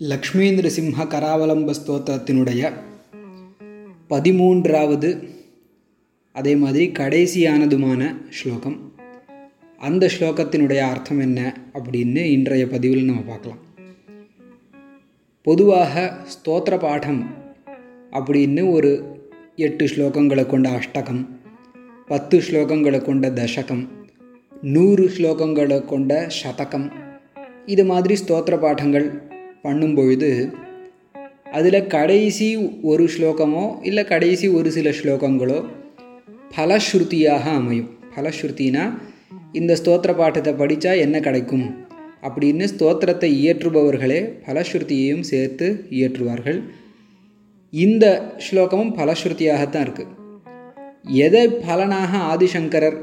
லக்ஷ்மீந்திர சிம்ஹ கராவலம்ப ஸ்தோத்திரத்தினுடைய பதிமூன்றாவது அதே மாதிரி கடைசியானதுமான ஸ்லோகம். அந்த ஸ்லோகத்தினுடைய அர்த்தம் என்ன அப்படின்னு இன்றைய பதிவில் நம்ம பார்க்கலாம். பொதுவாக ஸ்தோத்திர பாடம் அப்படின்னு ஒரு எட்டு ஸ்லோகங்களை கொண்ட அஷ்டகம் பத்து ஸ்லோகங்களை கொண்ட தசகம் நூறு ஸ்லோகங்களை கொண்ட சதகம் இது மாதிரி ஸ்தோத்திர பாடங்கள் பண்ணும் பொழுது அதில் கடைசி ஒரு ஸ்லோகமோ இல்லை கடைசி ஒரு சில ஸ்லோகங்களோ பலஸ்ருதியாக அமையும். பலஸ்ருத்தினா இந்த ஸ்தோத்திர பாட்டத்தை படித்தா என்ன கிடைக்கும்? அப்படின்னு ஸ்தோத்திரத்தை இயற்றுபவர்களே பலஸ்ருத்தியையும் சேர்த்து இயற்றுவார்கள். இந்த ஸ்லோகமும் பலஸ்ருத்தியாகத்தான் இருக்குது எதை பலனாக ஆதிசங்கரர்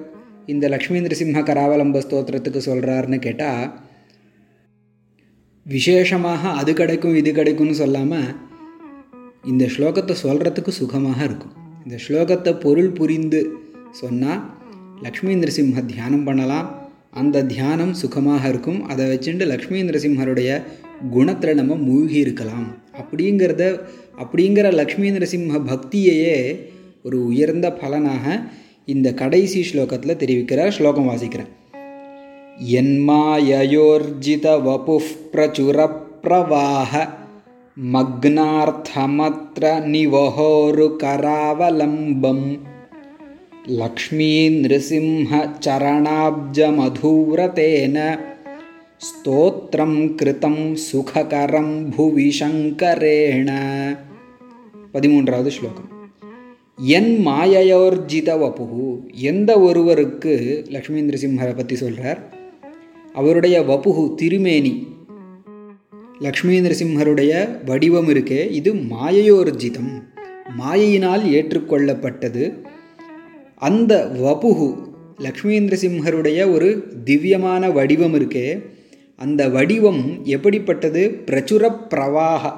இந்த லக்ஷ்மீந்திர சிம்ம கராவலம்ப ஸ்தோத்திரத்துக்கு சொல்கிறாருன்னு கேட்டால் விசேஷமாக அது கிடைக்கும் இது கிடைக்கும்னு சொல்லாமல் இந்த ஸ்லோகத்தை சொல்கிறதுக்கு சுகமாக இருக்கும். இந்த ஸ்லோகத்தை பொருள் புரிந்து சொன்னால் லக்ஷ்மி நரசிம்ம தியானம் பண்ணலாம். அந்த தியானம் சுகமாக இருக்கும். அதை வச்சுட்டு லக்ஷ்மி நரசிம்மருடைய குணத்தில் நம்ம மூழ்கி இருக்கலாம். அப்படிங்கிறத அப்படிங்கிற லக்ஷ்மி நரசிம்ம பக்தியையே ஒரு உயர்ந்த பலனாக இந்த கடைசி ஸ்லோகத்தில் தெரிவிக்கிறார் ஸ்லோகம் வாசிக்கிறேன் यन्माययोर्जितवपुः प्रचुरप्रवाह मग्नार्थमत्र निवहोरुकरावलम्बं लक्ष्मीनृसिंहचरणाब्जमधूव्रतेन स्तोत्रं कृतं सुखकरं भुवि शङ्करेण பதிமூன்றாவது ஸ்லோகம். என் மாயையோர்ஜித வபுகு எந்த ஒருவருக்கு லக்ஷ்மீந்திர சிம்மரை பற்றி சொல்கிறார் அவருடைய வபுகு திருமேனி. லக்ஷ்மி நரசிம்மருடைய வடிவம் இருக்கே இது மாயையோர்ஜிதம். மாயையினால் ஏற்றுக்கொள்ளப்பட்டது. அந்த வபுகு லக்ஷ்மி நரசிம்ஹருடைய ஒரு திவ்யமான வடிவம் இருக்கே அந்த வடிவம் எப்படிப்பட்டது? பிரச்சுர பிரவாக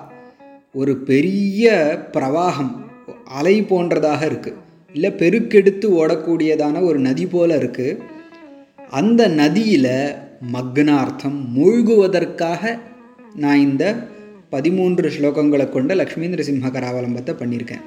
ஒரு பெரிய பிரவாகம் அலை போன்றதாக இருக்குது இல்லை பெருக்கெடுத்து ஓடக்கூடியதான ஒரு நதி போல இருக்குது அந்த நதியில் மக்னார்த்தம் மூழ்குவதற்காக நான் இந்த பதிமூன்று ஸ்லோகங்களை கொண்ட லக்ஷ்மீந்திர சிம்ம கராவலம்பத்தை பண்ணியிருக்கேன்.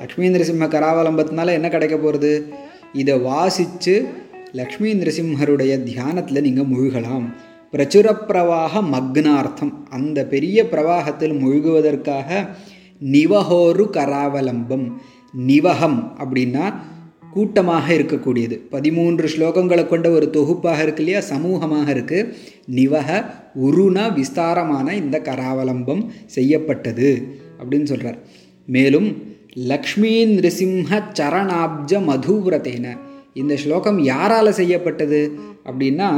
லக்ஷ்மீந்திர சிம்ம கராவலம்பத்தினால என்ன கிடைக்க போகிறது இதை வாசித்து லக்ஷ்மி நரசிம்மருடைய தியானத்தில் நீங்கள் மூழ்கலாம். பிரச்சுர பிரவாக மக்னார்த்தம் அந்த பெரிய பிரவாகத்தில் மூழ்குவதற்காக நிவஹோரு கராவலம்பம் நிவகம் அப்படின்னா கூட்டமாக இருக்கக்கூடியது. பதிமூன்று ஸ்லோகங்களை கொண்ட ஒரு தொகுப்பாக இருக்கு இல்லையா? சமூகமாக இருக்குது நிவக உருண விஸ்தாரமான இந்த கராவலம்பம் செய்யப்பட்டது அப்படின்னு சொல்கிறார் மேலும் லக்ஷ்மி நிருசிம்ஹ சரணாப்ஜ மதுவிரதேன. இந்த ஸ்லோகம் யாரால் செய்யப்பட்டது? அப்படின்னா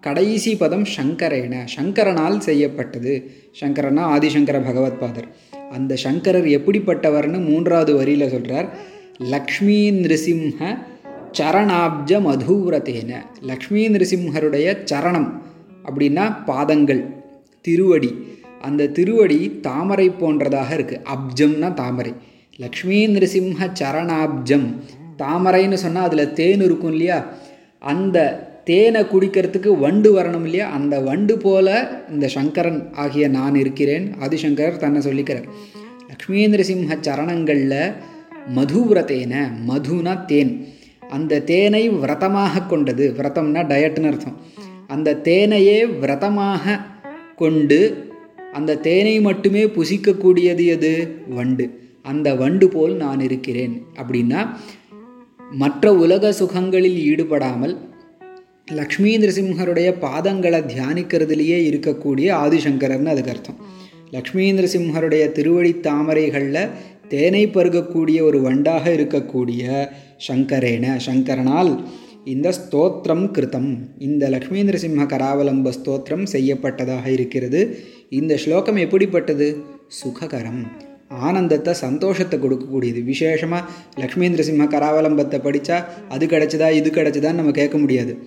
கடைசி பதம் சங்கரேன. சங்கரனால் செய்யப்பட்டது. சங்கரனா ஆதிசங்கர பகவத்பாதர் அந்த சங்கரர் எப்படிப்பட்டவர்னு மூன்றாவது வரியில் சொல்கிறார் லக்ஷ்மி நிருசிம்ஹ சரணாப்ஜ மதுவிரதேன லக்ஷ்மி நிருசிம்ஹருடைய சரணம் அப்படின்னா பாதங்கள் திருவடி. அந்த திருவடி தாமரை போன்றதாக இருக்குது அப்ஜம்னா தாமரை. லக்ஷ்மி நிருசிம்ஹ சரணாப்ஜம். தாமரைன்னு சொன்னால் அதில் தேன் இருக்கும் இல்லையா? அந்த தேனை குடிக்கிறதுக்கு வண்டு வரணும் இல்லையா? அந்த வண்டு போல இந்த சங்கரன் ஆகிய நான் இருக்கிறேன். ஆதிசங்கரர் தன்னை சொல்லிக்கிறார். லக்ஷ்மி சிம்ஹ சரணங்களில் மதுவிரதேன மதுனா தேன். அந்த தேனை விரதமாக கொண்டது. விரதம்னா டயட்னு அர்த்தம். அந்த தேனையே விரதமாக கொண்டு அந்த தேனை மட்டுமே புசிக்கக்கூடியது எது? வண்டு. அந்த வண்டு போல் நான் இருக்கிறேன். அப்படின்னா மற்ற உலக சுகங்களில் ஈடுபடாமல் லக்ஷ்மி நரசிம்ஹருடைய பாதங்களை தியானிக்கிறதுலேயே இருக்கக்கூடிய ஆதிசங்கரர்னு அதுக்கு அர்த்தம். லக்ஷ்மி நரசிம்ஹருடைய திருவடி தாமரைகளில் தேனை பருகக்கூடிய ஒரு வண்டாக இருக்கக்கூடிய சங்கரேன சங்கரனால் இந்த ஸ்தோத்திரம் கிருத்தம். இந்த லக்ஷ்மி நரசிம்ம கராவலம்ப ஸ்தோத்திரம் செய்யப்பட்டதாக இருக்கிறது. இந்த ஸ்லோகம் எப்படிப்பட்டது? சுககரம். ஆனந்தத்தை சந்தோஷத்தை கொடுக்கக்கூடியது. விசேஷமாக லக்ஷ்மி சிம்ம கராவலம்பத்தை படித்தா அது கிடைச்சதா இது கிடச்சிதான்னு நம்ம கேட்க முடியாது.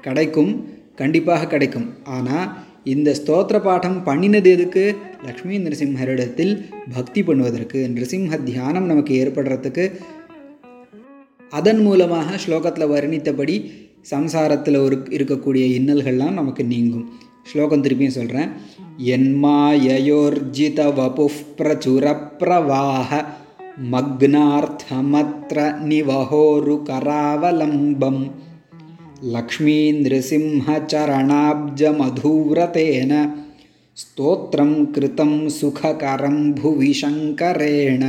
கிடைக்கும் கண்டிப்பாக கிடைக்கும். ஆனால் இந்த ஸ்தோத்திர பாடம் பண்ணினது எதுக்கு? லக்ஷ்மி நரசிம்மரிடத்தில் பக்தி பண்ணுவதற்கு. நிருசிம்ம தியானம் நமக்கு ஏற்படுறதுக்கு. அதன் மூலமாக ஸ்லோகத்தில் வர்ணித்தபடி சம்சாரத்தில் ஒரு இருக்கக்கூடிய இன்னல்கள்லாம் நமக்கு நீங்கும். ஸ்லோகம் திருப்பியும் சொல்கிறேன் என்மாயோர்ஜித வபு பிரச்சுர பிரவாக மக்னார்த்தமத்ர நிவஹோரு கராவலம்பம். लक्ष्मीनृसिंहचरणाब्जमधुव्रतेन स्तोत्रं कृतं सुखकरं भुवि शङ्करेण